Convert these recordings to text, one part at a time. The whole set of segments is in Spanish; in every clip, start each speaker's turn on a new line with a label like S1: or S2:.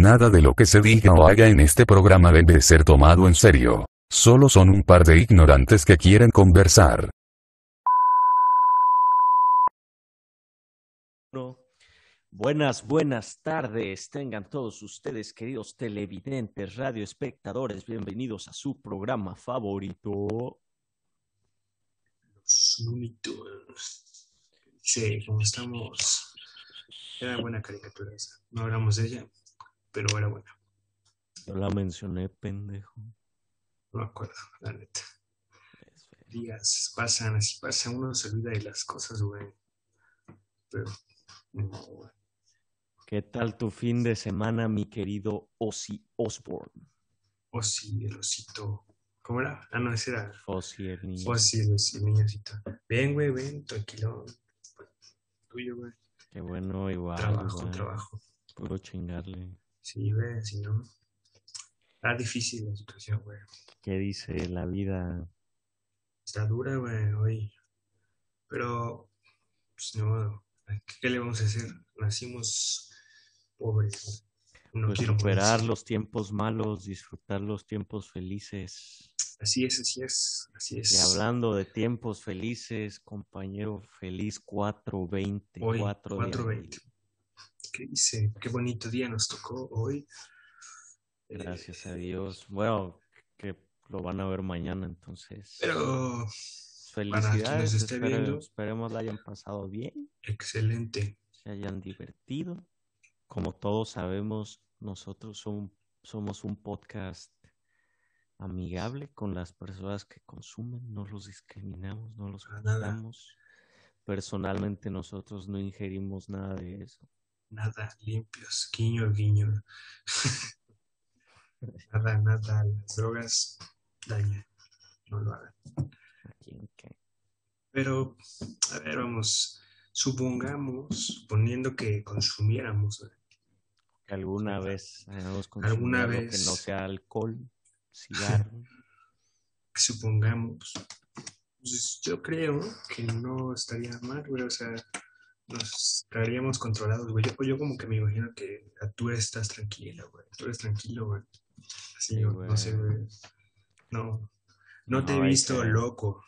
S1: Nada de lo que se diga o haga en este programa debe ser tomado en serio. Solo son un par de ignorantes que quieren conversar.
S2: Buenas, buenas tardes. Tengan todos ustedes, queridos televidentes, radioespectadores, bienvenidos a su programa favorito.
S3: Los Looney. Sí, como estamos. Era buena caricatura esa. No hablamos de ella, pero era buena.
S2: Yo la mencioné, pendejo.
S3: No me acuerdo, la neta. Días pasan, así pasan, uno se olvida de las cosas, güey. Pero, no, güey.
S2: ¿Qué tal tu fin de semana, mi querido Ozzy Osbourne?
S3: Ozzy, el osito. ¿Cómo era? Ah, no, ese era.
S2: Fossi, el niño.
S3: Ozzy, el el niñosito. Ven, güey, ven, tranquilo. Tuyo, güey.
S2: Qué bueno, igual.
S3: Trabajo,
S2: igual.
S3: trabajo.
S2: Puro chingarle.
S3: Sí, güey, si no. Está difícil la situación, güey.
S2: ¿Qué dice la vida?
S3: Está dura, güey, hoy. Pero, pues no, ¿qué, le vamos a hacer? Nacimos pobres. No
S2: Pues
S3: quiero
S2: superar
S3: morirse.
S2: los tiempos malos, disfrutar los tiempos felices.
S3: Así es, así es, así es.
S2: Y hablando de tiempos felices, compañero feliz 420.
S3: Hoy,
S2: 4 de
S3: 4:20.
S2: Abril.
S3: ¿Qué dice? Qué bonito día nos tocó hoy.
S2: Gracias a Dios. Bueno, que lo van a ver mañana, entonces.
S3: Pero,
S2: Felicidades.
S3: esté
S2: espere-
S3: viendo.
S2: esperemos la hayan pasado bien,
S3: excelente.
S2: se hayan divertido. Como todos sabemos, nosotros son- somos un podcast amigable con las personas que consumen, no los discriminamos, no los juzgamos. Personalmente nosotros no ingerimos nada de eso.
S3: Nada, limpios. Guiño, guiño. Nada, nada. Las drogas dañan. No lo hagan. Pero, a ver, vamos. Supongamos, suponiendo que consumiéramos,
S2: Que alguna vez hayamos
S3: Alguna
S2: algo que
S3: vez.
S2: no sea alcohol, cigarro.
S3: que supongamos, pues yo creo que no estaría mal, güey, o sea, nos estaríamos controlados, güey. Yo, yo como que me imagino que tú estás tranquila, güey, tú eres tranquilo, güey. Así,
S2: Sí,
S3: no sé,
S2: güey.
S3: No, no te he visto
S2: que-
S3: loco.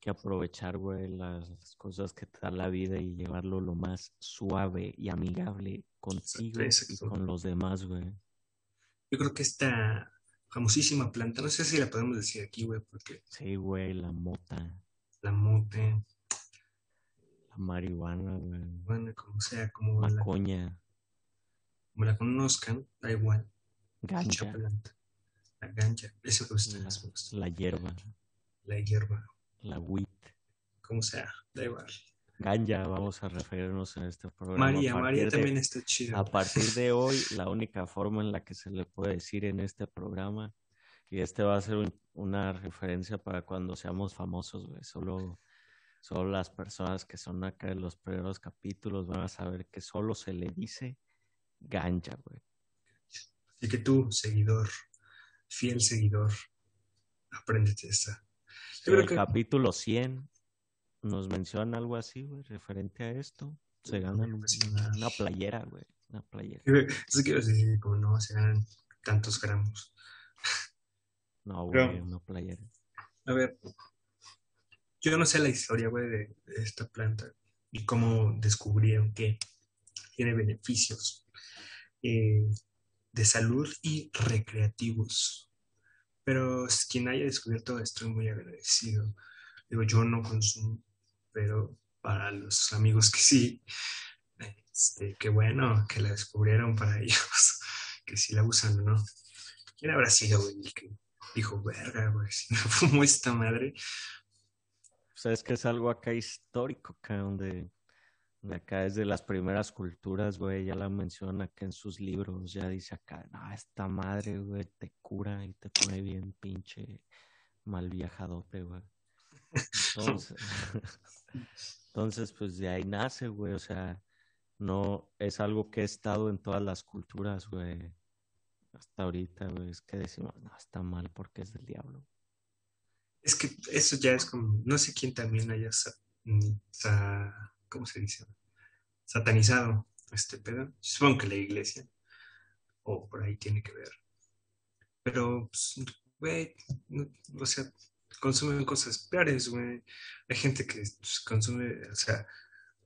S2: que aprovechar, güey, las cosas que te da la vida y llevarlo lo más suave y amigable contigo y
S3: exacto.
S2: con los demás, güey.
S3: Yo creo que esta famosísima planta, no sé si la podemos decir aquí, güey, porque
S2: Sí, güey, la mota,
S3: la mote,
S2: la marihuana, güey,
S3: bueno, como sea, como la,
S2: macoña,
S3: como la conozcan, da igual. Planta. La ganja, eso me gusta,
S2: la, la hierba,
S3: La hierba,
S2: la wheat.
S3: como sea, da igual.
S2: Ganja, vamos a referirnos en este programa.
S3: María, María
S2: de-
S3: también está chida.
S2: A partir de hoy, la única forma en la que se le puede decir en este programa, y este va a ser un- una referencia para cuando seamos famosos, güey, solo, solo las personas que son acá en los primeros capítulos van a saber que solo se le dice ganja, güey.
S3: Así que tú, seguidor, fiel seguidor, apréndete esta. Yo
S2: En el
S3: que
S2: capítulo 100 nos menciona algo así, güey, referente a esto. Se ganan un-
S3: Impresionante.
S2: una playera, güey, una playera.
S3: eso quiero decir, como no, serán tantos gramos.
S2: No,
S3: Pero-
S2: güey, una playera.
S3: A ver, yo no sé la historia, güey, de, esta planta y cómo descubrieron que tiene beneficios eh, de salud y recreativos. Pero quien haya descubierto estoy muy agradecido. Digo, yo no consumo, pero para los amigos que sí, este, qué bueno que la descubrieron para ellos, que sí la usan no. ¿Quién habrá sido, güey, que dijo, verga, güey, si me fumo esta madre?
S2: Sea, es que es algo acá histórico, acá donde de acá es de las primeras culturas, güey, ya la menciona acá en sus libros, ya dice acá, no, esta madre, güey, te cura y te pone bien pinche mal viajadote, güey. Entonces, entonces, pues de ahí nace, güey, o sea, no, es algo que ha estado en todas las culturas, güey. Hasta ahorita, güey, es que decimos, no, está mal porque es del diablo.
S3: Es que eso ya es como, no sé quién también haya, sa- mm, sa- ¿cómo se dice? Satanizado este pedo. Supongo que la iglesia. o por ahí tiene que ver. Pero, pues, güey, no- o sea, consumen cosas peores, güey. Hay gente que pues, consume, o sea,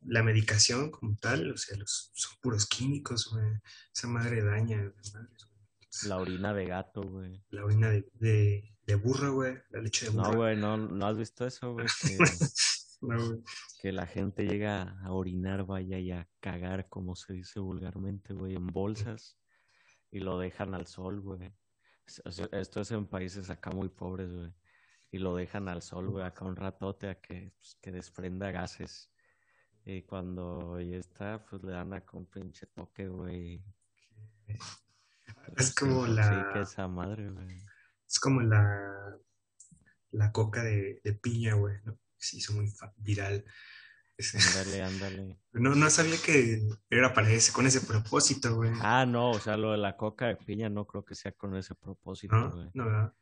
S3: la medicación como tal, o sea, los, son puros químicos, güey. Esa madre daña, güey.
S2: La orina de gato, güey.
S3: La orina de, de, de burro, güey, la leche de
S2: No,
S3: burro.
S2: güey, no, no has visto eso, güey. Que,
S3: No,
S2: la gente llega a orinar, vaya, y a cagar, como se dice vulgarmente, güey, en bolsas y lo dejan al sol, güey. Esto es en países acá muy pobres, güey. Y lo dejan al sol, güey, acá un ratote a que, pues, que desprenda gases. Y cuando ya está, pues le dan acá un pinche toque, güey.
S3: Es
S2: Sí,
S3: como
S2: Sí,
S3: la,
S2: que esa madre, güey.
S3: Es como la, la coca de, de piña, güey, ¿no? Se hizo muy viral.
S2: Ándale, ándale.
S3: No, no sabía que era para ese, con ese propósito, güey.
S2: Ah, no, o sea, lo de la coca de piña no creo que sea con ese propósito,
S3: No,
S2: güey.
S3: no, ¿verdad?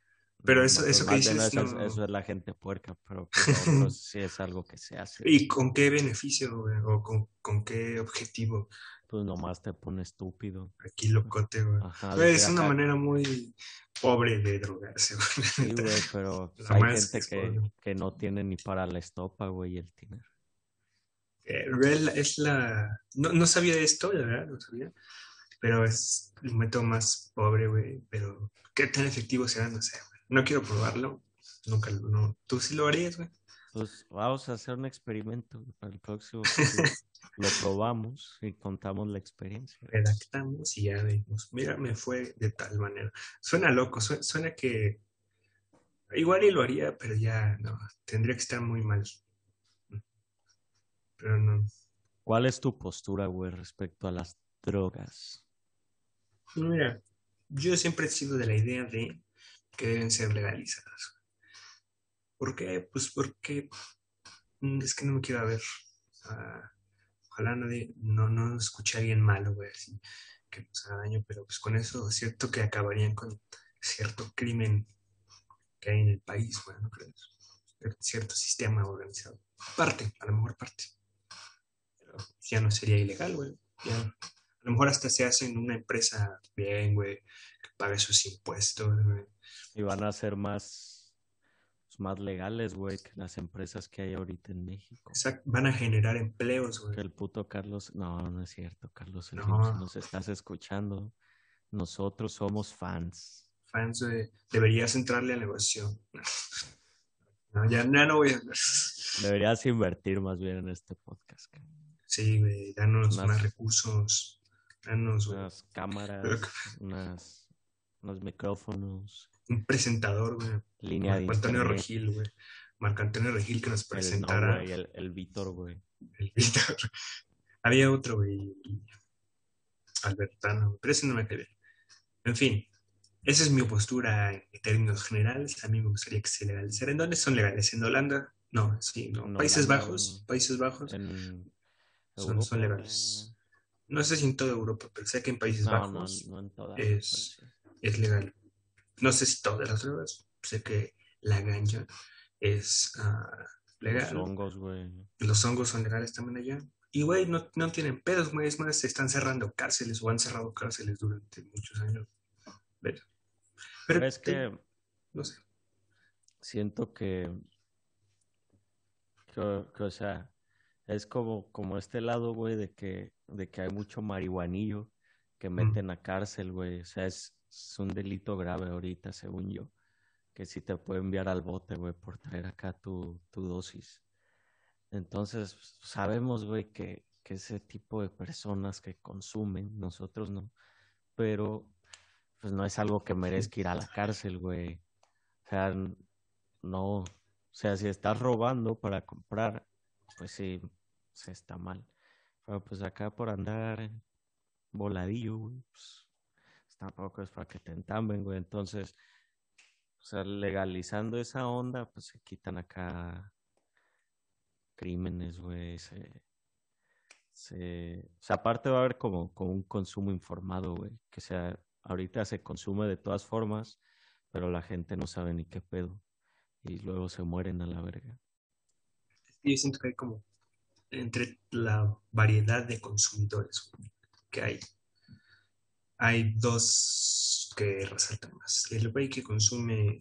S3: Pero
S2: No,
S3: eso-
S2: no,
S3: eso que dices,
S2: eso, es-
S3: no.
S2: eso es la gente puerca, pero sí es algo que se hace.
S3: ¿Y con qué beneficio, güey? ¿O con, con qué objetivo?
S2: Pues nomás te pone estúpido.
S3: Aquí locote, güey.
S2: Ajá,
S3: es una manera muy pobre de drogarse, güey.
S2: Sí, güey, pero
S3: La
S2: hay gente que, que no tiene ni para la estopa, güey, y el tiner.
S3: Eh, es la-. No, no sabía de esto, la verdad, no sabía. Pero es el método más pobre, güey. Pero qué tan efectivo será, no sé, güey. No quiero probarlo. Nunca lo... No. ¿Tú sí lo harías, güey?
S2: Pues vamos a hacer un experimento para el próximo. Lo probamos y contamos la experiencia.
S3: redactamos y ya vemos, mira, me fue de tal manera. Suena loco, su- suena que igual y lo haría, pero ya no, tendría que estar muy mal. Pero no.
S2: ¿Cuál es tu postura, güey, respecto a las drogas?
S3: Mira, yo siempre he sido de la idea de que deben ser legalizadas. ¿Por qué? Pues porque mm, es que no me quiero ver. ah, ojalá nadie, no, no escuche a alguien malo, güey, así, que nos haga daño, pero pues con eso es cierto que acabarían con cierto crimen que hay en el país, güey, ¿no crees? Cierto sistema organizado. Parte, a lo mejor parte. Pero ya no sería ilegal, güey. Ya, a lo mejor hasta se hace en una empresa bien, güey, que pague sus impuestos, güey.
S2: Y van a ser más, más legales, güey, que las empresas que hay ahorita en México.
S3: Van a generar empleos, güey.
S2: Que el puto Carlos, no, no es cierto, Carlos
S3: No.
S2: si nos estás escuchando, nosotros somos fans.
S3: Fans, güey, deberías entrarle al negocio. No, ya, ya no voy a hablar.
S2: Deberías invertir más bien en este podcast. cabrón.
S3: Sí, güey, danos
S2: Unas-
S3: más recursos. Danos, güey,
S2: Unas cámaras, unas, unos micrófonos,
S3: un presentador, güey.
S2: línea
S3: Marco Antonio Regil, güey. Marco Antonio Regil que nos
S2: el, no,
S3: presentara
S2: el, el Víctor, güey.
S3: el Víctor. Había otro, güey. Albertano, güey, pero ese no me cae bien. En fin, esa es mi postura en términos generales. A mí me gustaría que se legalizara. ¿En dónde son legales? ¿En Holanda? No, sí, no. Países
S2: Holanda,
S3: Bajos. Países Bajos.
S2: En
S3: Son- legales. No sé si en toda Europa, pero sé que en Países
S2: No, no,
S3: Bajos
S2: no en
S3: es- es legal. No sé si todas las drogas. Sé que la ganja es ah, legal.
S2: Los hongos, güey.
S3: Los hongos son legales también allá. Y, güey, no, no tienen pedos, güey. Es más, se están cerrando cárceles o han cerrado cárceles durante muchos años. Pero,
S2: es
S3: te-
S2: que
S3: no sé.
S2: siento que, que, que, o sea, es como, como este lado, güey, de que, de que hay mucho marihuanillo que meten a cárcel, güey. O sea, es, es un delito grave ahorita, según yo. Que sí te puede enviar al bote, güey, por traer acá tu, tu dosis. Entonces, sabemos, güey, que, que ese tipo de personas que consumen, nosotros no, pero pues no es algo que merezca ir a la cárcel, güey. O sea, no, o sea, si estás robando para comprar, pues sí, se está mal. Pero pues acá por andar voladillo, güey, pues tampoco es para que te entamben, güey. Entonces, o sea, legalizando esa onda, pues se quitan acá crímenes, güey. Se, se, o sea, aparte va a haber como, como un consumo informado, güey. Que sea, ahorita se consume de todas formas, pero la gente no sabe ni qué pedo. Y luego se mueren a la verga.
S3: Yo siento que hay como entre la variedad de consumidores que hay. Hay dos que resaltan más. El güey que consume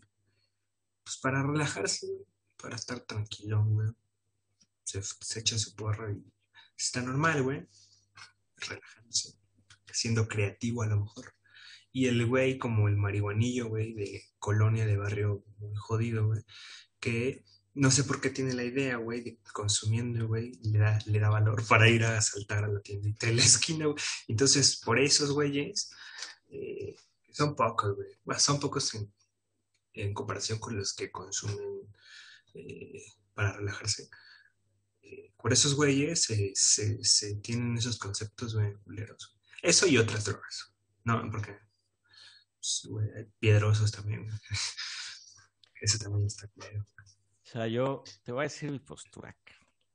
S3: pues para relajarse, para estar tranquilo, güey. Se, echa su porra y está normal, güey. Relajándose, siendo creativo a lo mejor. Y el güey como el marihuanillo, güey, de colonia de barrio muy jodido, güey, que no sé por qué tiene la idea, güey, de consumiendo, güey, le da, le da valor para ir a saltar a la tiendita de la esquina, güey. Entonces, por esos güeyes, eh, son pocos, güey. Son pocos en, comparación con los que consumen eh, para relajarse. Eh, por esos güeyes se, tienen esos conceptos, güey, culeros. Eso y otras drogas. No, porque pues, güey, piedrosos también. Eso también está claro.
S2: O sea, yo te voy a decir mi postura.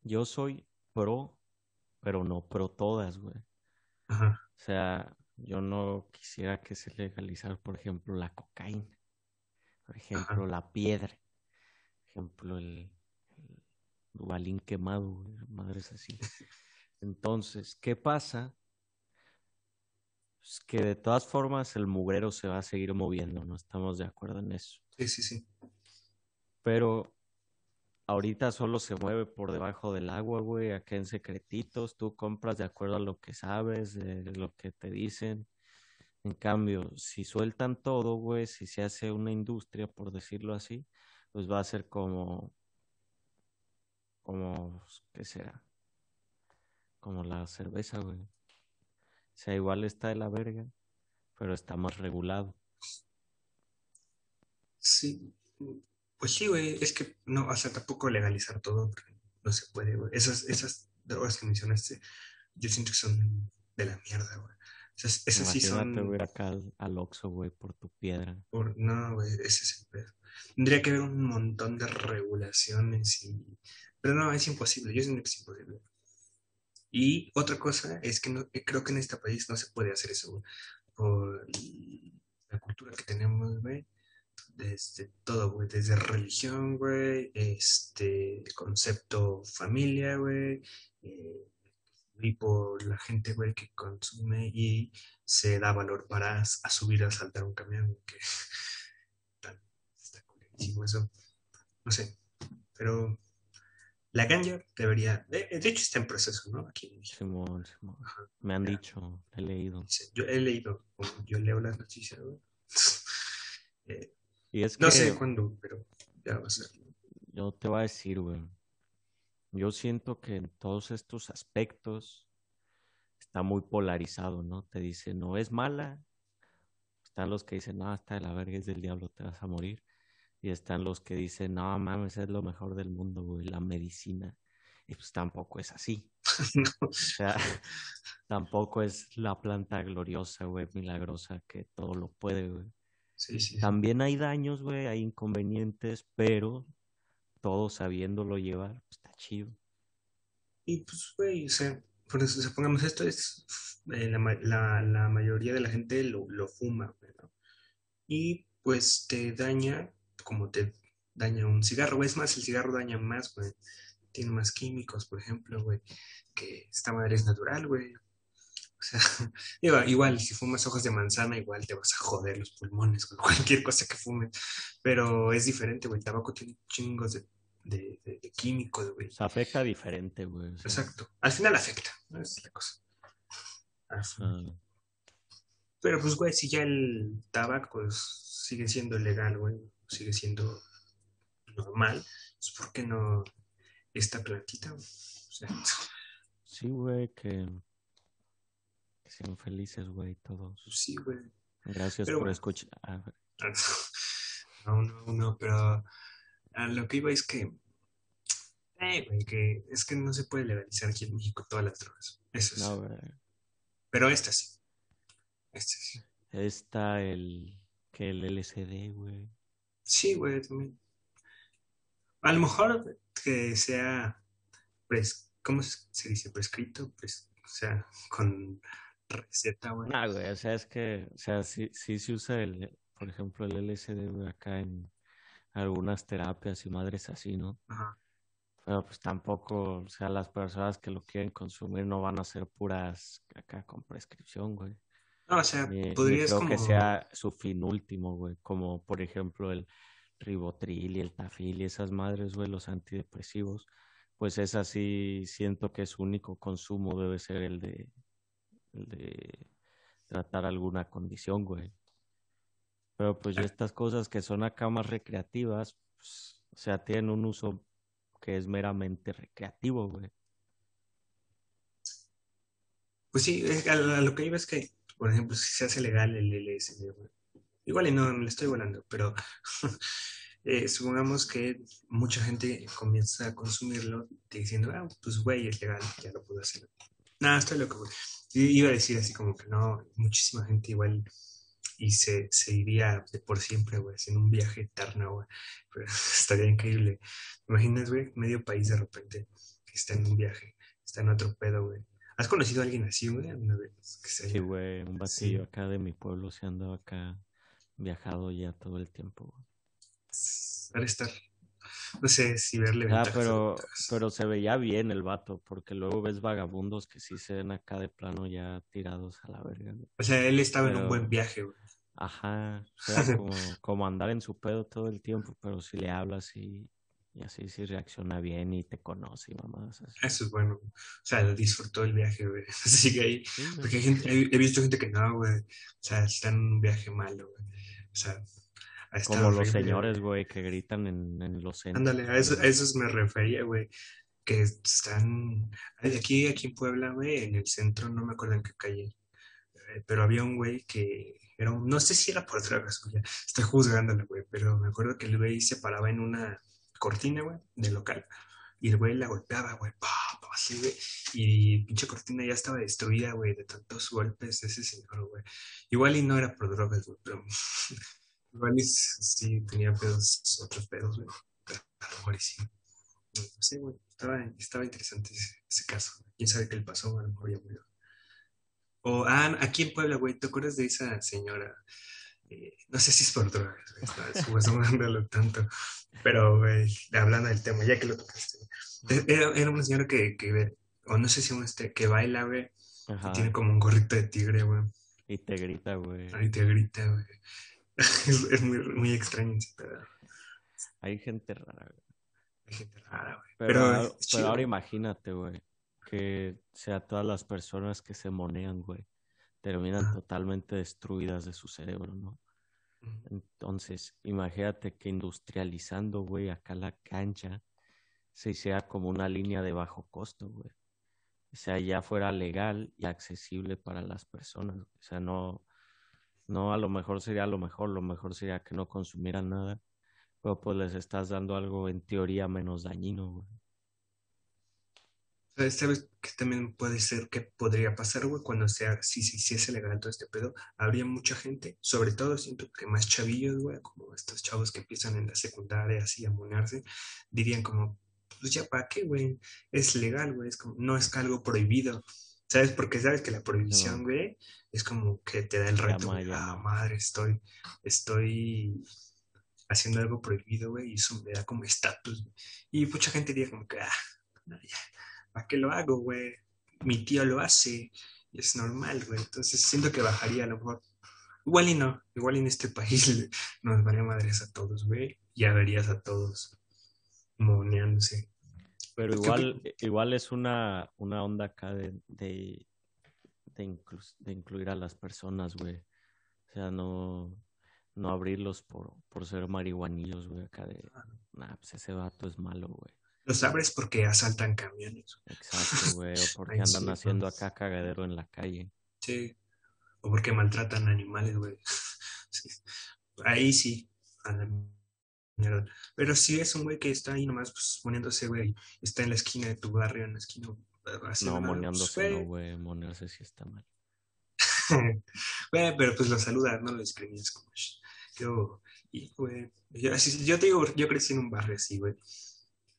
S2: Yo soy pro, pero no pro todas, güey.
S3: Ajá.
S2: O sea, yo no quisiera que se legalizara, por ejemplo, la cocaína, por ejemplo, Ajá. la piedra, por ejemplo, el, el dubalín quemado, güey, madres así. Entonces, ¿qué pasa? Pues que de todas formas el mugrero se va a seguir moviendo, no estamos de acuerdo en eso.
S3: Sí, sí, sí.
S2: Pero ahorita solo se mueve por debajo del agua, güey, acá en secretitos, tú compras de acuerdo a lo que sabes, de lo que te dicen. En cambio, si sueltan todo, güey, si se hace una industria, por decirlo así, pues va a ser como, como, ¿qué será? Como la cerveza, güey. O sea, igual está de la verga, pero está más regulado.
S3: Sí, pues sí, güey, es que no, o sea, tampoco legalizar todo, porque no se puede, güey. Esas, esas drogas que mencionaste, yo siento que son de la mierda, güey. Sea, esas sí son.
S2: Imagínate, güey, acá al, al Oxxo, güey, por tu piedra.
S3: Por... No, güey, ese es el pedo. Tendría que haber un montón de regulaciones y... Pero no, es imposible, yo siento que es imposible. Y otra cosa es que no, creo que en este país no se puede hacer eso, güey. Por la cultura que tenemos, güey desde todo, güey, desde religión, güey, este, concepto familia, güey, eh, y por la gente, güey, que consume y se da valor para a, subir a saltar un camión, que está, está eso, no sé, pero la ganja debería, de, de, hecho está en proceso, ¿no? Aquí.
S2: Simón. Me han dicho, he leído.
S3: Yo he leído, yo leo las noticias, güey.
S2: eh, y es
S3: no sé cuándo, pero ya va a ser.
S2: Yo te voy a decir, güey. Yo siento que en todos estos aspectos está muy polarizado, ¿no? Te dicen, no es mala. Están los que dicen, no, está de la verga, es del diablo, te vas a morir. Y están los que dicen, no, mames, es lo mejor del mundo, güey, la medicina. Y pues tampoco es así.
S3: no.
S2: O sea, tampoco es la planta gloriosa, güey, milagrosa, que todo lo puede, güey.
S3: Sí, sí, sí.
S2: También hay daños, güey, hay inconvenientes, pero todo sabiéndolo llevar, pues, está chido.
S3: Y pues, güey, o sea, por eso, supongamos esto es, eh, la, la, la, mayoría de la gente lo, lo fuma, ¿no? Y pues te daña como te daña un cigarro, güey, es más, el cigarro daña más, güey. Tiene más químicos, por ejemplo, güey, que esta madre es natural, güey. O sea, igual, igual, si fumas ojos de manzana, igual te vas a joder los pulmones con cualquier cosa que fumes. Pero es diferente, güey. El tabaco tiene chingos de, de, de, de químicos, güey.
S2: Se afecta diferente, güey. O sea,
S3: Exacto. Al final afecta, ¿no? es la cosa. Ah. Pero pues, güey, si ya el tabaco sigue siendo legal, güey, sigue siendo normal, pues ¿por qué no esta plantita? Güey? O sea,
S2: sí, güey, que sean felices, güey, todos.
S3: Sí, güey.
S2: Gracias pero, por bueno. escuchar. Ah,
S3: no, no, no, pero a lo que iba es que, eh, güey, que es que no se puede legalizar aquí en México todas las drogas. Eso sí.
S2: No.
S3: Pero esta sí. Esta sí.
S2: Está el, que el LCD, güey.
S3: Sí, güey, también. A lo mejor que sea, pues, ¿cómo se dice? Prescrito, pues, o sea, con receta, güey.
S2: Ah, güey, o sea, es que, o sea, sí, sí se usa el, por ejemplo, el LSD, acá en algunas terapias y madres así, ¿no?
S3: Ajá.
S2: Pero pues tampoco, o sea, las personas que lo quieren consumir no van a ser puras acá con prescripción, güey.
S3: No, o sea, podrías
S2: creo
S3: como...
S2: que sea su fin último, güey. Como por ejemplo el ribotril y el tafil y esas madres, güey, los antidepresivos. Pues es así, siento que su único consumo debe ser el de, el de tratar alguna condición, güey. Pero pues ya estas cosas que son acá más recreativas, pues, o sea, tienen un uso que es meramente recreativo, güey.
S3: Pues sí, a, a lo que iba es que, por ejemplo, si se hace legal el LSD, güey, igual y no me lo estoy volando, pero eh, supongamos que mucha gente comienza a consumirlo diciendo, ah, pues güey, es legal, ya lo puedo hacer. Nada, estoy loco, güey. Iba a decir así como que no, muchísima gente igual y se, se iría de por siempre, güey, en un viaje eterno, güey. Pero estaría increíble. ¿Te imaginas, güey? Medio país de repente que está en un viaje, está en otro pedo, güey. ¿Has conocido a alguien así, güey? ¿Alguna vez? Que se
S2: Sí, güey, un
S3: Sí.
S2: batillo acá de mi pueblo se andaba acá viajado ya todo el tiempo, güey.
S3: Para estar. No sé si verle
S2: Ah, pero, pero se veía bien el vato, porque luego ves vagabundos que sí se ven acá de plano ya tirados a la verga, güey.
S3: O sea, él estaba en un buen viaje, güey.
S2: Ajá, o sea, como, como andar en su pedo todo el tiempo, pero si le hablas y, y así sí reacciona bien y te conoce y mamadas así.
S3: Eso es bueno. O sea, disfrutó el viaje, güey. Así que ahí.
S2: Sí.
S3: Porque hay gente, he, he visto gente que no, güey. O sea, está en un viaje malo, güey. O sea,
S2: Como los señores,
S3: güey.
S2: que gritan en, en los centros.
S3: Ándale, a eso, a esos me refería, güey. Que están. Aquí, aquí en Puebla, güey, en el centro, no me acuerdo en qué calle. eh, Pero había un güey que era un- no sé si era por drogas, güey. Estoy juzgándolo, güey. Pero me acuerdo que el güey se paraba en una cortina, güey, del local. Y el güey la golpeaba, güey, pa, pa, así, güey. Y pinche cortina ya estaba destruida, güey, de tantos golpes de ese señor, güey. Igual y no era por drogas, güey, pero igual y sí tenía pedos, otros pedos, güey. Pero y sí. Sé, güey, estaba, estaba interesante ese, ese caso. ¿Quién sabe qué le pasó? A lo mejor ya murió. O, ah, aquí en Puebla, güey, ¿te acuerdas de esa señora? Eh, no sé si es por drogas, güey, tanto. Pero, güey, hablando del tema, ya que lo tocaste. Era, era una señora que, que, o no sé si un este, que baila, güey, y tiene como un gorrito de tigre, güey.
S2: y te grita, güey.
S3: Ahí te grita, güey. Es, es muy, muy extraño ese pedo.
S2: Hay gente rara, güey.
S3: Hay gente rara, güey.
S2: Pero,
S3: Pero,
S2: ahora- pero imagínate, güey, que sea todas las personas que se monean, güey, terminan
S3: Ajá.
S2: totalmente destruidas de su cerebro, ¿no? Entonces, imagínate que industrializando, güey, acá la cancha se hiciera como una línea de bajo costo, güey. O sea, ya fuera legal y accesible para las personas. O sea, no, no a lo mejor sería lo mejor, lo mejor sería que no consumieran nada, pero pues les estás dando algo en teoría menos dañino, güey.
S3: ¿Sabes, sabes qué también puede ser que podría pasar, güey? Cuando sea, si se hiciese legal todo este pedo, habría mucha gente, sobre todo siento que más chavillos, güey, como estos chavos que empiezan en la secundaria así a monearse, dirían como, pues ya para qué, güey, es legal, güey, es como, no es algo prohibido, ¿sabes? Porque sabes que la prohibición, güey, es como que te da el reto, ah, madre, estoy, estoy haciendo algo prohibido, güey, y eso me da como estatus. Y mucha gente diría como que, ah, no, ya, ¿para qué lo hago, güey? Mi tío lo hace y es normal, güey. Entonces siento que bajaría a lo mejor. Igual y no, igual y en este país nos daría madres a todos, güey. Ya verías a todos moneándose.
S2: Pero
S3: ¿Qué
S2: igual, igual es una, una onda acá de, de, de, inclus- de incluir a las personas, güey. O sea, no, no abrirlos por, por ser marihuanillos, güey, acá de, nah, pues ese vato es malo, güey.
S3: Los abres porque asaltan camiones.
S2: Exacto, güey, o porque
S3: Ay,
S2: andan
S3: sí,
S2: haciendo
S3: pues.
S2: acá cagadero en la calle.
S3: Sí. O porque maltratan animales, güey. Sí. Ahí sí. a la Pero si es un güey que está ahí nomás pues, poniéndose, güey, está en la esquina de tu barrio, en la esquina. haciendo
S2: No,
S3: nada, pues,
S2: moneándose, no, güey. monearse sí está mal.
S3: Güey, pero pues lo saludas, no lo discriminas como yo, y güey, yo, así- yo te digo, yo crecí en un barrio así, güey.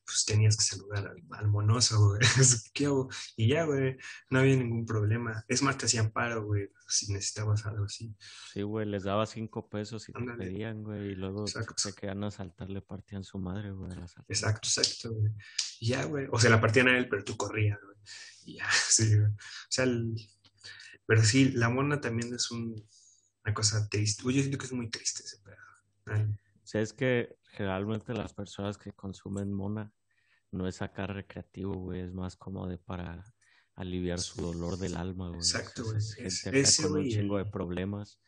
S3: Pues tenías que saludar al, al monoso, güey. ¿Qué hago? Y ya, güey, no había ningún problema. Es más, te hacían paro, güey, si necesitabas algo así.
S2: Sí, güey, les daba cinco pesos y te
S3: Ándale.
S2: pedían, güey, y luego
S3: Exacto.
S2: se querían asaltar, le partían su madre, güey.
S3: Exacto, exacto, güey. Y ya, güey. O se la partían a él, pero tú corrías, güey. Y ya, sí, güey. O sea, el- Pero sí, la mona también es un, una cosa triste. Yo siento que es muy triste ese pedo. Ay,
S2: O sea, es que generalmente las personas que consumen mona no es acá recreativo, güey, es más como de para aliviar su dolor del alma, güey.
S3: Exacto, güey,
S2: es
S3: es-
S2: gente acá
S3: ese,
S2: con un chingo de problemas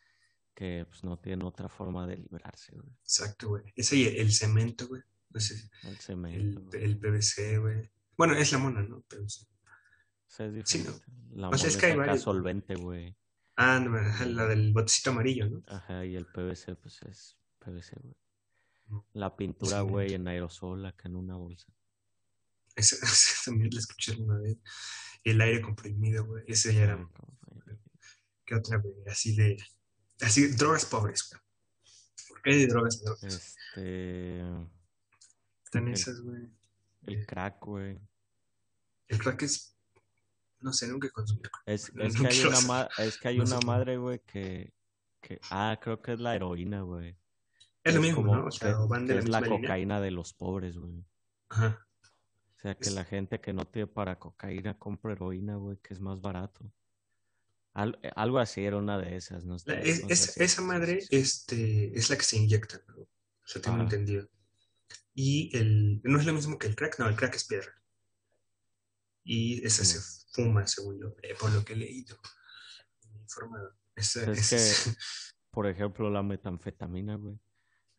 S2: que pues no tienen otra forma de librarse, güey.
S3: Exacto, güey. Ese el, cemento, güey. Sé,
S2: El cemento,
S3: el, PVC, güey. Bueno, es la mona, ¿no? PVC.
S2: O sea, es
S3: sí, ¿no?
S2: diferente. La
S3: O sea, es
S2: mona
S3: que hay varios-
S2: solvente, güey.
S3: Ah, no, la del botecito amarillo, ¿no?
S2: Ajá, y el PVC, pues es PVC, güey. La pintura, güey, en aerosol, acá en una bolsa.
S3: Esa, también la escuché una vez. El aire comprimido, güey. Ese ya era.
S2: Como-
S3: ¿Qué otra, güey? Así de. Así, drogas pobres, güey. ¿Por qué hay de drogas drogas?
S2: Este.
S3: Están esas, güey.
S2: El crack, güey.
S3: El crack es. No sé, nunca consumí.
S2: Es,
S3: No
S2: es que hay una, ma- es que hay
S3: No
S2: una madre, güey, que, que. Ah, creo que es la heroína, güey.
S3: Es lo mismo,
S2: como
S3: ¿no? O sea,
S2: que-
S3: van de la
S2: es la
S3: línea.
S2: cocaína de los pobres, güey.
S3: Ajá.
S2: O sea, que
S3: Es-
S2: la gente que no tiene para cocaína compra heroína, güey, que es más barato. Al- eh, algo así era una de esas, ¿no?
S3: La- es-
S2: no
S3: esa madre este, es la que se inyecta, ¿no? O sea, tengo
S2: Ajá.
S3: entendido. Y el, no es lo mismo que el crack, no, el crack es piedra. Y esa se fuma, según yo, eh, por lo que he leído. Me he informado. Esa-
S2: Es
S3: esa es-
S2: que, por ejemplo, la metanfetamina, güey.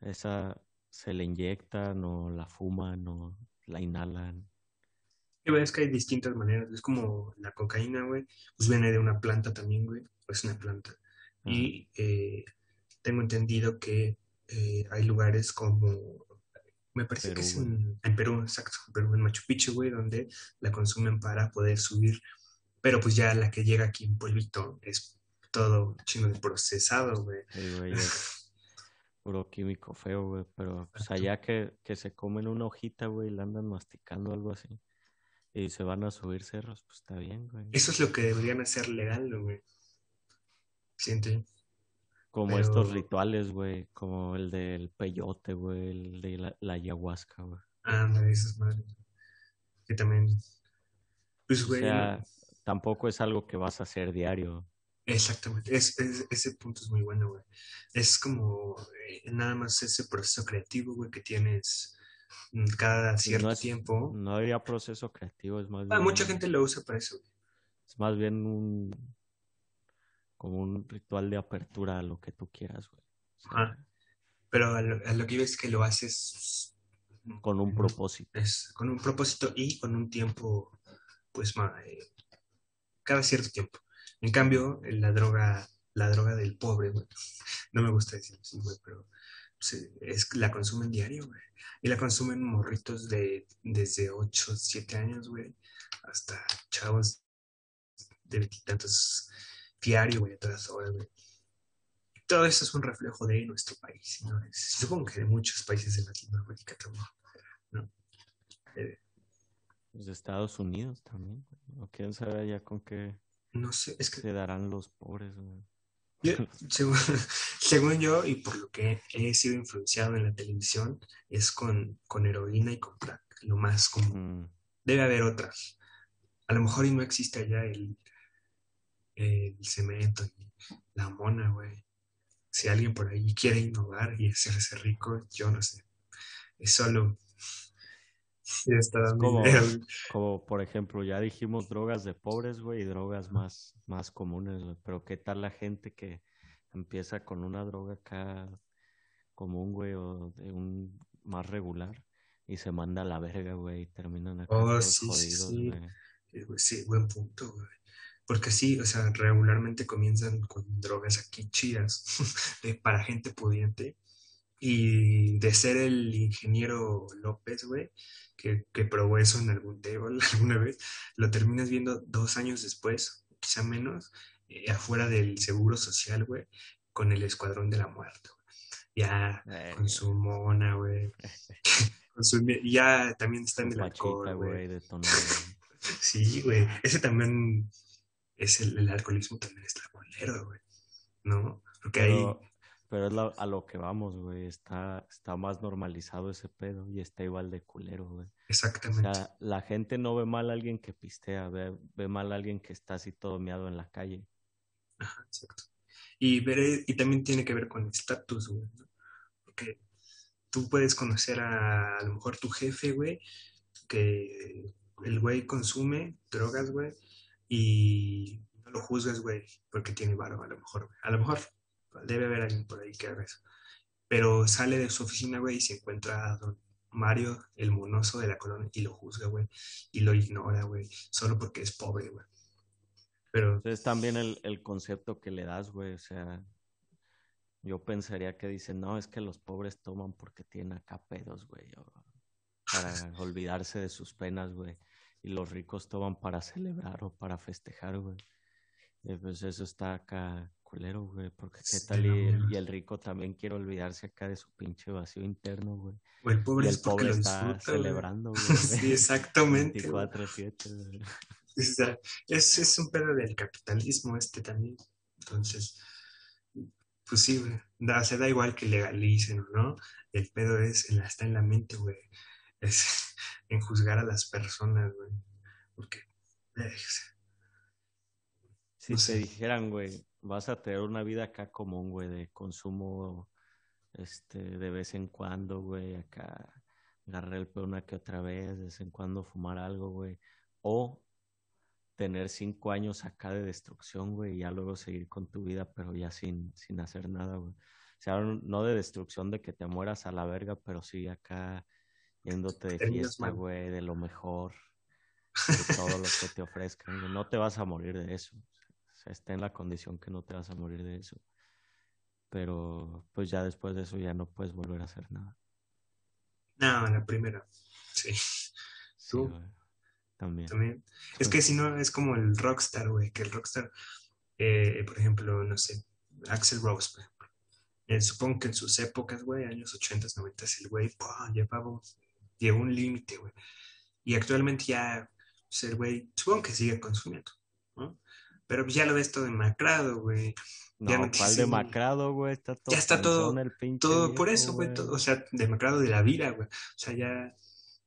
S2: Esa se le inyectan o la fuman o la inhalan.
S3: Y ves que hay distintas maneras. Es como la cocaína, güey. Pues viene de una planta también, güey. Es una planta.
S2: Ah,
S3: Y eh, tengo entendido que eh, hay lugares como, me parece que es en, en Perú, exacto, en Perú, en Machu Picchu, güey, donde la consumen para poder subir. Pero pues ya la que llega aquí en polvito es todo chino de procesado, güey.
S2: sí, güey, es puro químico feo, güey. Pero pues allá que, que se comen una hojita, güey, y la andan masticando algo así. Y se van a subir cerros, pues está bien, güey.
S3: Eso es lo que deberían hacer legal, güey. Siento yo.
S2: Como
S3: pero-
S2: estos rituales, güey. Como el del peyote, güey. El de la, la ayahuasca, güey.
S3: Ah, no, esas madres. Que también, pues,
S2: O
S3: güey,
S2: sea, tampoco es algo que vas a hacer diario.
S3: Exactamente, es, es- ese punto es muy bueno, güey. Es como eh, nada más ese proceso creativo, güey, que tienes mm, cada cierto
S2: no es-
S3: tiempo.
S2: No habría proceso creativo, es más
S3: Ah,
S2: bien.
S3: mucha gente lo usa para eso, güey.
S2: Es más bien un. Como un ritual de apertura a lo que tú quieras, güey.
S3: Ajá. Pero a lo, a lo que yo es que lo haces
S2: Con un propósito.
S3: es con un propósito y con un tiempo, pues, ma- eh, cada cierto tiempo. En cambio, la droga, la droga del pobre, güey, no me gusta decir así, güey, pero pues, es, la consumen diario, güey. Y la consumen morritos de desde 8, 7 años, güey, hasta chavos de veintitantos diario, güey, a todas horas, güey. Todo eso es un reflejo de nuestro país, señores. Supongo que de muchos países de Latinoamérica también, ¿no? Eh,
S2: de Estados Unidos también. O quién sabe allá con qué
S3: no sé, es que
S2: se darán los pobres, güey.
S3: Yo, según, según yo, y por lo que he sido influenciado en la televisión, es con, con heroína y con crack, lo más común.
S2: Mm,
S3: Debe haber otras. A lo mejor y no existe allá el, el cemento y la mona, güey. Si alguien por ahí quiere innovar y hacerse rico, yo no sé. Es solo... Está dando
S2: como-. Como por ejemplo, ya dijimos drogas de pobres, güey, y drogas más, más comunes, güey. Pero qué tal la gente que empieza con una droga acá común, güey, o de un más regular, y se manda a la verga, güey, y terminan acá
S3: Oh, sí, sí,
S2: jodidos,
S3: sí.
S2: güey.
S3: Eh, güey, Sí, buen punto, güey. Porque sí, o sea, regularmente comienzan con drogas aquí chidas de, para gente pudiente. Y de ser el ingeniero López, güey, que, que probó eso en algún table alguna vez, lo terminas viendo dos años después, quizá menos, eh, afuera del seguro social, güey, con el escuadrón de la muerte, güey. Ya
S2: Eh,
S3: con su mona, güey. Ya también está en el alcohol, güey. Sí, güey. Ese también es el, el alcoholismo también está culero, güey. ¿No? Porque ahí,
S2: Pero, es la- a lo que vamos, güey. Está, está más normalizado ese pedo y está igual de culero, güey. O
S3: exactamente.
S2: sea, la gente no ve mal a alguien que pistea, ve, ve mal a alguien que está así todo meado en la calle.
S3: Ajá, exacto. Y, ver, y también tiene que ver con estatus, güey. ¿no? Porque tú puedes conocer a, a lo mejor tu jefe, güey, que el güey consume drogas, güey, y no lo juzgas, güey, porque tiene barba, a lo mejor, güey. A lo mejor debe haber alguien por ahí que haga eso. Pero sale de su oficina, güey, y se encuentra a don Mario, el monoso de la colonia, y lo juzga, güey, y lo ignora, güey, solo porque es pobre, güey. Pero
S2: Entonces también el, el concepto que le das, güey, o sea, yo pensaría que dicen, no, es que los pobres toman porque tienen acá pedos, güey, para olvidarse de sus penas, güey, y los ricos toman para celebrar o para festejar, güey. Y pues eso está acá culero, güey, porque qué
S3: Sí,
S2: tal
S3: no,
S2: y, el-
S3: güey.
S2: y el rico también quiere olvidarse acá de su pinche vacío interno, güey.
S3: o el
S2: Y
S3: pobre
S2: el
S3: es
S2: pobre
S3: lo
S2: está
S3: disfruta, güey.
S2: celebrando, güey.
S3: Sí, exactamente. güey.
S2: 24-7, güey.
S3: O sea, es, es un pedo del capitalismo este también. Entonces, pues sí, güey. Da, se da igual que legalicen o no. El pedo es, en la- está en la mente, güey. Es en juzgar a las personas, güey. Porque, eh,
S2: Si
S3: No
S2: te
S3: sé.
S2: dijeran, güey, vas a tener una vida acá común, güey, de consumo, este, de vez en cuando, güey, acá agarrar el pelo una que otra vez, de vez en cuando fumar algo, güey, o tener cinco años acá de destrucción, güey, y ya luego seguir con tu vida, pero ya sin, sin hacer nada, güey. O sea, no de destrucción de que te mueras a la verga, pero sí acá yéndote de fiesta, güey, de lo mejor, de todo lo que te ofrezcan, güey. No te vas a morir de eso. Está en la condición que no te vas a morir de eso. Pero pues ya después de eso ya no puedes volver a hacer nada.
S3: no, la primera. Sí, Tú.
S2: También.
S3: también. Es que si no, es como el rockstar, güey. Que el rockstar, eh, por ejemplo, no sé, Axel Rose, por ejemplo. Eh, supongo que en sus épocas, güey, años 80, 90, el güey, llevaba, llegó un límite, güey. Y actualmente ya, pues, el güey, supongo que sigue consumiendo, ¿no? Pero ya lo ves todo demacrado, güey. Ya
S2: No,
S3: no te
S2: ¿cuál
S3: dice-
S2: demacrado, güey? Está todo
S3: Ya está todo-
S2: el pinche
S3: Todo por eso, güey, todo, o sea, demacrado de la vida, güey. O sea, ya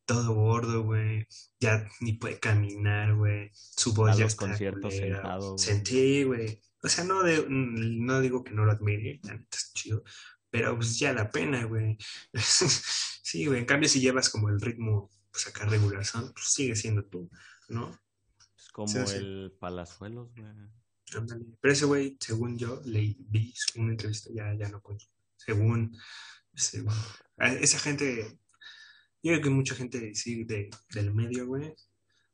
S3: todo gordo, güey. Ya ni puede caminar, güey. Su voz
S2: A
S3: ya
S2: los
S3: está
S2: conciertos sentado.
S3: Sentí, güey. O sea, no, de, mm, no digo que no lo admire, la neta es chido. Pero pues ya la pena, güey. sí, güey. En cambio, si llevas como el ritmo, pues acá regular, pues sigue siendo tú, ¿no?
S2: Como
S3: Sí, sí.
S2: el Palazuelos, güey.
S3: Pero ese güey, según yo, leí, vi una entrevista, ya, ya no consume. Según, esa gente, yo creo que mucha gente sí, de, del medio, güey,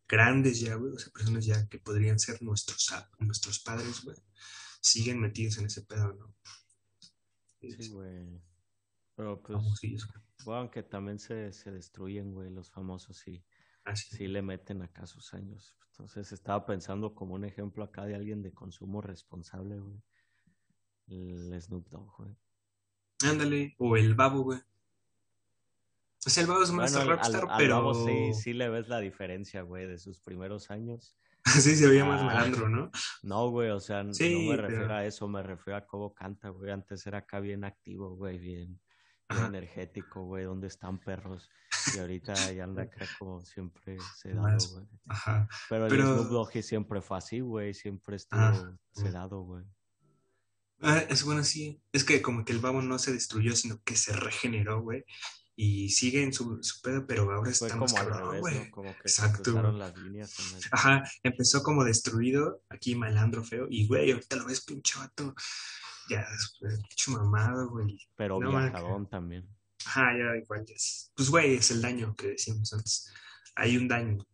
S3: grandes ya, güey, o sea, personas ya que podrían ser nuestros, nuestros padres, güey, siguen metidos en ese pedo, ¿no?
S2: Sí, güey. Pero pues,
S3: Famosillos, güey.
S2: bueno, aunque también se, se destruyen, güey, los famosos sí,
S3: Así.
S2: sí le meten acá sus años. Entonces estaba pensando como un ejemplo acá de alguien de consumo responsable, güey. El Snoop Dogg, güey.
S3: Ándale, o el babo, güey. O sea, el babo es más
S2: Bueno, al-
S3: rockstar,
S2: al
S3: pero
S2: Babo sí, sí le ves la diferencia, güey, de sus primeros años.
S3: sí se veía más
S2: Ah.
S3: malandro, ¿no?
S2: No, güey, o sea,
S3: Sí,
S2: no me
S3: pero-
S2: refiero a eso, me refiero a cómo canta, güey. Antes era acá bien activo, güey, bien, energético, güey, donde están perros. Y ahorita ya anda acá como siempre sedado, güey.
S3: Ajá.
S2: Pero el Snoop Dogg siempre fue así, güey, siempre estuvo
S3: Ah.
S2: sedado, güey.
S3: Ah, es bueno, sí. Es que como que el babo no se destruyó, sino que se regeneró, güey. Y sigue en su, su pedo, pero ahora está más
S2: como
S3: cabrón, güey.
S2: ¿no? Como que se
S3: Exacto.
S2: las líneas. en la-
S3: Ajá, empezó como destruido, aquí malandro feo, y güey, ahorita lo ves pinche vato, ya, es pinche mamado, güey.
S2: Pero
S3: No,
S2: viajadón también.
S3: Ajá, ya. Pues güey, es el daño que decíamos antes. Hay un daño,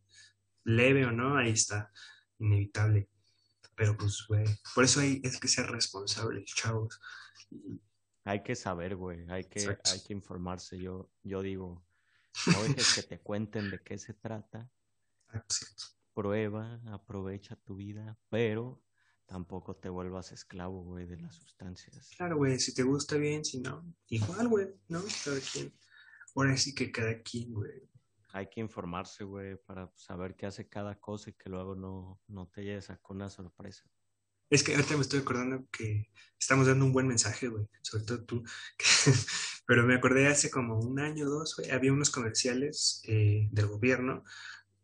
S3: leve o no, ahí está, inevitable. Pero pues, güey, por eso hay, es que ser responsable, chavos.
S2: Hay que saber, güey, hay que,
S3: Exacto.
S2: hay que informarse. Yo, yo digo, no dejes que te cuenten de qué se trata.
S3: ah, sí.
S2: prueba, aprovecha tu vida, pero tampoco te vuelvas esclavo, güey, de las sustancias.
S3: Claro, güey, si te gusta bien, si no, igual, güey, ¿no? Cada quien. Ahora sí que cada quien, güey.
S2: Hay que informarse, güey, para saber qué hace cada cosa y que luego no, no te lleves a con una sorpresa.
S3: Es que ahorita me estoy acordando que estamos dando un buen mensaje, güey, sobre todo tú. Pero me acordé hace como un año o dos, güey, había unos comerciales eh, del gobierno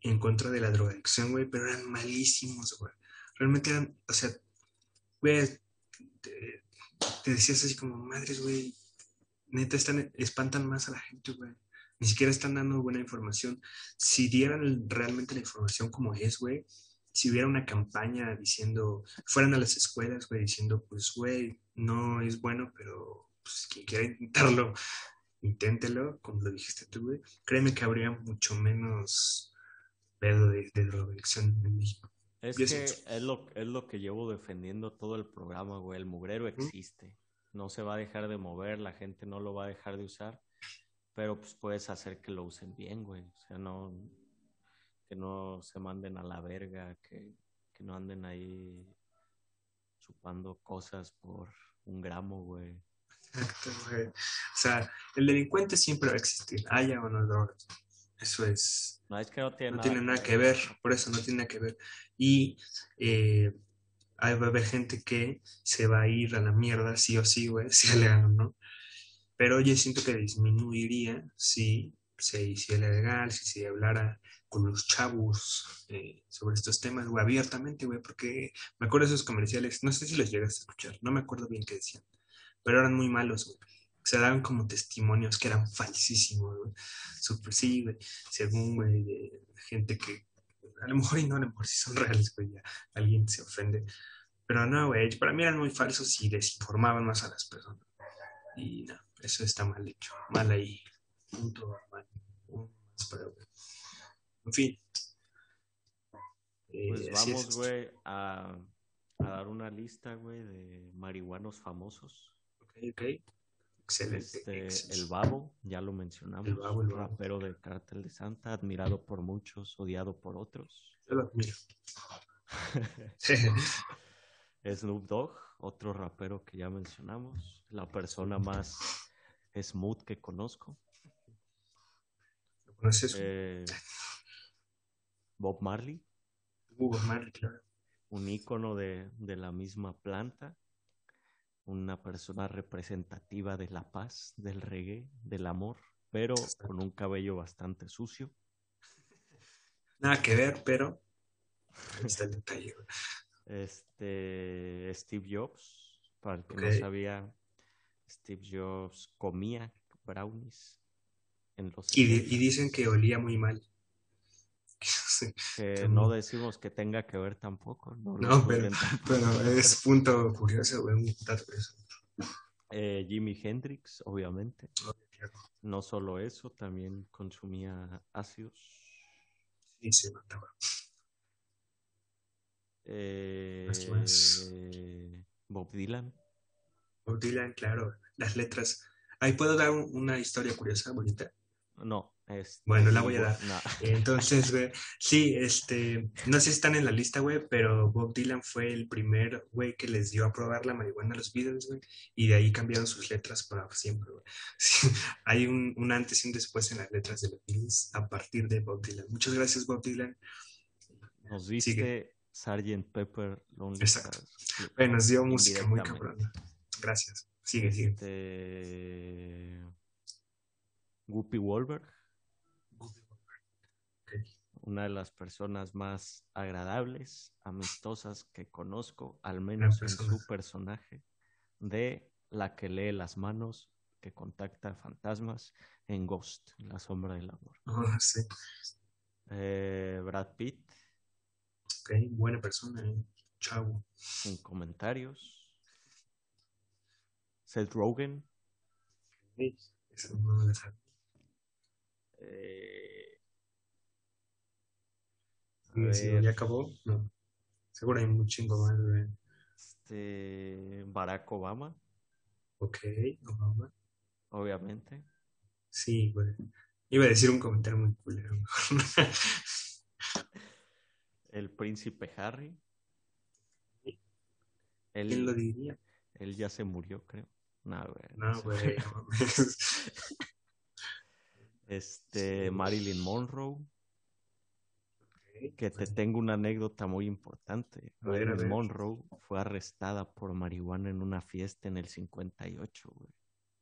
S3: en contra de la drogadicción, güey, pero eran malísimos, güey. Realmente o sea, güey, te, te decías así como, madres, güey, neta están, espantan más a la gente, güey. Ni siquiera están dando buena información. Si dieran realmente la información como es, güey, si hubiera una campaña diciendo, fueran a las escuelas, güey, diciendo, pues, güey, no es bueno, pero pues, quien quiera intentarlo, inténtelo, como lo dijiste tú, güey. Créeme que habría mucho menos pedo de, de drogadicción en México.
S2: Es que es lo, es lo que llevo defendiendo todo el programa, güey. El mugrero existe. No se va a dejar de mover, la gente no lo va a dejar de usar. Pero pues puedes hacer que lo usen bien, güey. O sea, no. Que no se manden a la verga, que, que no anden ahí chupando cosas por un gramo, güey.
S3: Exacto, güey. O sea, el delincuente siempre va a existir, haya o no drogas. Eso es,
S2: No, es que no tiene
S3: no
S2: nada
S3: tiene nada que ver, por eso no tiene nada que ver. Y eh, ahí va a haber gente que se va a ir a la mierda, sí o sí, güey, si le hagan, ¿no? Pero yo siento que disminuiría si se hiciera legal, si se hablara con los chavos eh, sobre estos temas, güey, abiertamente, güey, porque me acuerdo de esos comerciales, no sé si los llegaste a escuchar, no me acuerdo bien qué decían, pero eran muy malos, güey. Se daban como testimonios que eran falsísimos, güey. Súper, sí, güey, según, güey, de gente que a lo mejor y no, a lo mejor sí son reales, güey, ya alguien se ofende. Pero no, güey, para mí eran muy falsos y desinformaban más a las personas. Y no, eso está mal hecho, mal ahí. Punto, mal. Güey. En fin. Eh,
S2: Pues vamos, güey, a, a dar una lista, güey, de marihuanos famosos.
S3: Ok, ok. Excelente.
S2: Este,
S3: excelente.
S2: el Babo, ya lo mencionamos,
S3: El Babo, el Babo.
S2: rapero del Cártel de Santa, admirado por muchos, odiado por otros.
S3: Yo lo admiro.
S2: Snoop Dogg, otro rapero que ya mencionamos, la persona más smooth que conozco. Eh, Bob Marley,
S3: Hugo Marley, claro.
S2: un ícono de, de la misma planta, una persona representativa de la paz, del reggae, del amor, pero con un cabello bastante sucio.
S3: Nada que ver, pero está el detalle.
S2: Este Steve Jobs, para el que no sabía, Steve Jobs comía brownies en los
S3: Y, di-
S2: 70s,
S3: y dicen que olía muy mal. Sí,
S2: que no decimos que tenga que ver tampoco. No,
S3: No, pero, pero es punto curioso, un dato curioso.
S2: Eh, Jimi Hendrix, obviamente. No solo eso, también consumía ácidos.
S3: Sí, se mataba.
S2: Eh. Bob Dylan.
S3: Bob Dylan, claro, las letras. Ahí puedo dar un- una historia curiosa, bonita.
S2: No, este,
S3: Bueno, la voy a dar.
S2: no.
S3: Entonces, güey, sí, este, no sé si están en la lista, güey, pero Bob Dylan fue el primer güey que les dio a probar la marihuana a los Beatles, güey, y de ahí cambiaron sus letras para siempre, güey. Sí, hay un, un antes y un después en las letras de los Beatles a partir de Bob Dylan. Muchas gracias, Bob Dylan.
S2: Nos
S3: Sigue.
S2: viste Sgt. Pepper Lonely
S3: Exacto. Güey, nos dio música muy cabrona. Gracias. Sigue, sigue.
S2: Este, Whoopi Goldberg, una de las personas más agradables, amistosas que conozco, al menos en su personaje, de la que lee las manos, que contacta fantasmas en Ghost, La sombra del amor.
S3: Oh, sí.
S2: Eh, Brad Pitt,
S3: Ok, buena persona, eh. Chavo.
S2: sin comentarios. Seth Rogen,
S3: Eso no lo sabía.
S2: Eh,
S3: ¿Ya acabó? No. Seguro hay un chingo más, güey.
S2: este, Barack Obama,
S3: Ok, Obama.
S2: obviamente.
S3: Sí, güey. Iba a decir un comentario muy culero.
S2: El príncipe Harry.
S3: ¿Quién lo
S2: Él,
S3: diría?
S2: él ya se murió, creo. No, güey.
S3: No, güey. no.
S2: Este. Marilyn Monroe, que te tengo una anécdota muy importante. Marilyn. Monroe fue arrestada por marihuana en una fiesta en el 58, güey.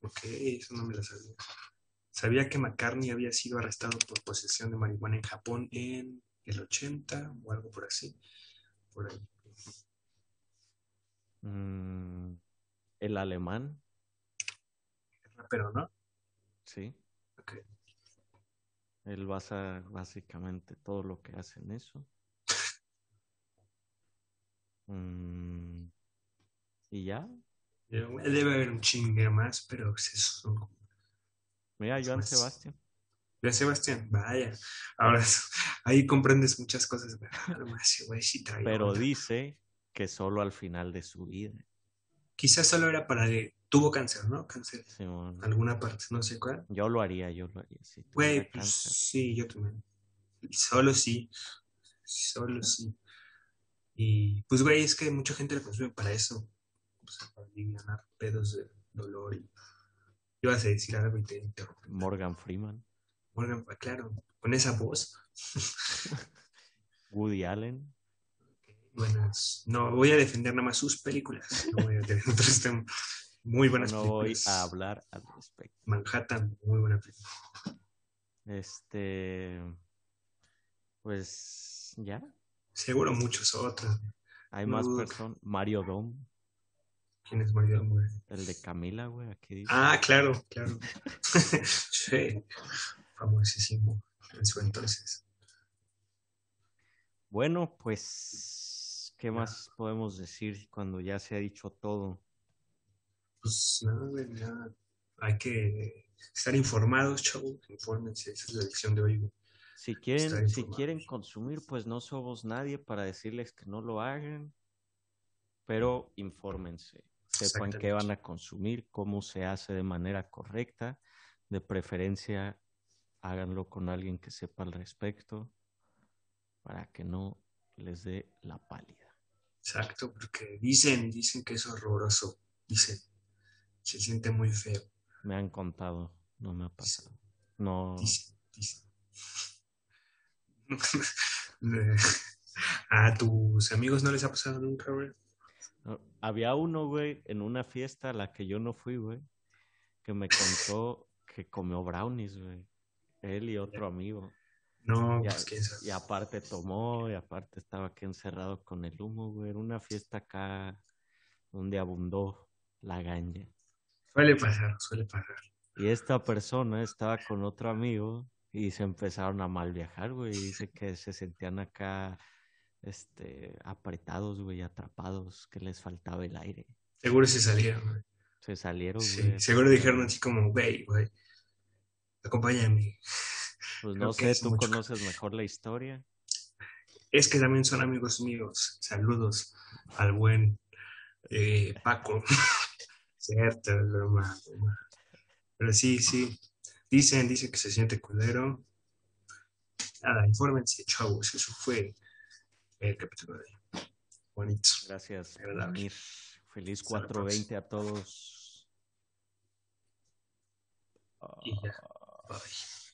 S3: Ok, eso no me lo sabía. Sabía que McCartney había sido arrestado por posesión de marihuana en Japón en el 80 o algo por así. Por ahí.
S2: Mm, el alemán,
S3: Pero no.
S2: sí. Él basa básicamente todo lo que hace en eso. Mm, y ya.
S3: Debe haber un chingue más, pero pues eso.
S2: Mira, Joan
S3: Pues,
S2: Sebastián.
S3: Ya Sebastián, vaya. Ahora ahí comprendes muchas cosas. Ah,
S2: Pero dice que solo al final de su vida.
S3: Quizás solo era para que tuvo cáncer, ¿no? Cáncer.
S2: Simón.
S3: Alguna parte, no sé cuál.
S2: Yo lo haría, yo lo haría. Tuviera
S3: Güey, pues sí, yo también. Solo sí. Solo sí. Y pues, güey, es que mucha gente lo consume para eso. O sea, para aliviar pedos de dolor. Y... Ibas a decir algo y te interrumpí.
S2: Morgan Freeman,
S3: Morgan, claro, con esa voz.
S2: Woody Allen.
S3: Buenas. No voy a defender nada más sus películas. No voy a defender otros temas. Muy buenas
S2: no voy
S3: películas.
S2: a hablar al respecto.
S3: Manhattan, muy buena película.
S2: Este, pues ya,
S3: Seguro muchos otros.
S2: hay más personas. Mario Dom,
S3: ¿Quién es Mario Güey?
S2: el de Camila, güey, aquí dice.
S3: Ah, claro, claro. sí, famosísimo en su entonces.
S2: Bueno, pues, ¿qué más podemos decir cuando ya se ha dicho todo?
S3: Pues nada, güey, nada. Hay que estar informados, chavos. Infórmense, esa es la lección de hoy. güey.
S2: Si quieren, si quieren consumir, pues no somos nadie para decirles que no lo hagan, pero infórmense, sepan qué van a consumir, cómo se hace de manera correcta, de preferencia háganlo con alguien que sepa al respecto para que no les dé la pálida.
S3: Exacto, porque dicen, dicen que es horroroso. Dicen, se siente muy feo.
S2: Me han contado, no me ha pasado. No,
S3: Dicen, dicen. ¿A tus amigos no les ha pasado nunca, güey?
S2: había uno, güey, en una fiesta a la que yo no fui, güey, que me contó que comió brownies, güey. Él y otro amigo.
S3: No,
S2: Y,
S3: pues quién sabe.
S2: y aparte tomó, y aparte estaba aquí encerrado con el humo, güey. Era una fiesta acá donde abundó la ganja.
S3: Suele pasar, suele pasar.
S2: Y esta persona estaba con otro amigo y se empezaron a mal viajar, güey. Y dice que se sentían acá, este, apretados, güey, atrapados, que les faltaba el aire.
S3: Seguro se salieron, güey.
S2: Se salieron,
S3: Sí,
S2: güey.
S3: seguro dijeron así como, güey, güey, acompáñame.
S2: Pues no sé, tú
S3: mucho.
S2: conoces mejor la historia.
S3: Es que también son amigos míos. Saludos al buen eh, Paco. Cierto, broma, broma. Pero sí, sí. Dicen, dicen que se siente culero. Nada, infórmense, chavos. Eso fue el capítulo de hoy. Bonito.
S2: Gracias por venir. Feliz
S3: Hasta la
S2: 420 a todos.
S3: Y ya. Bye.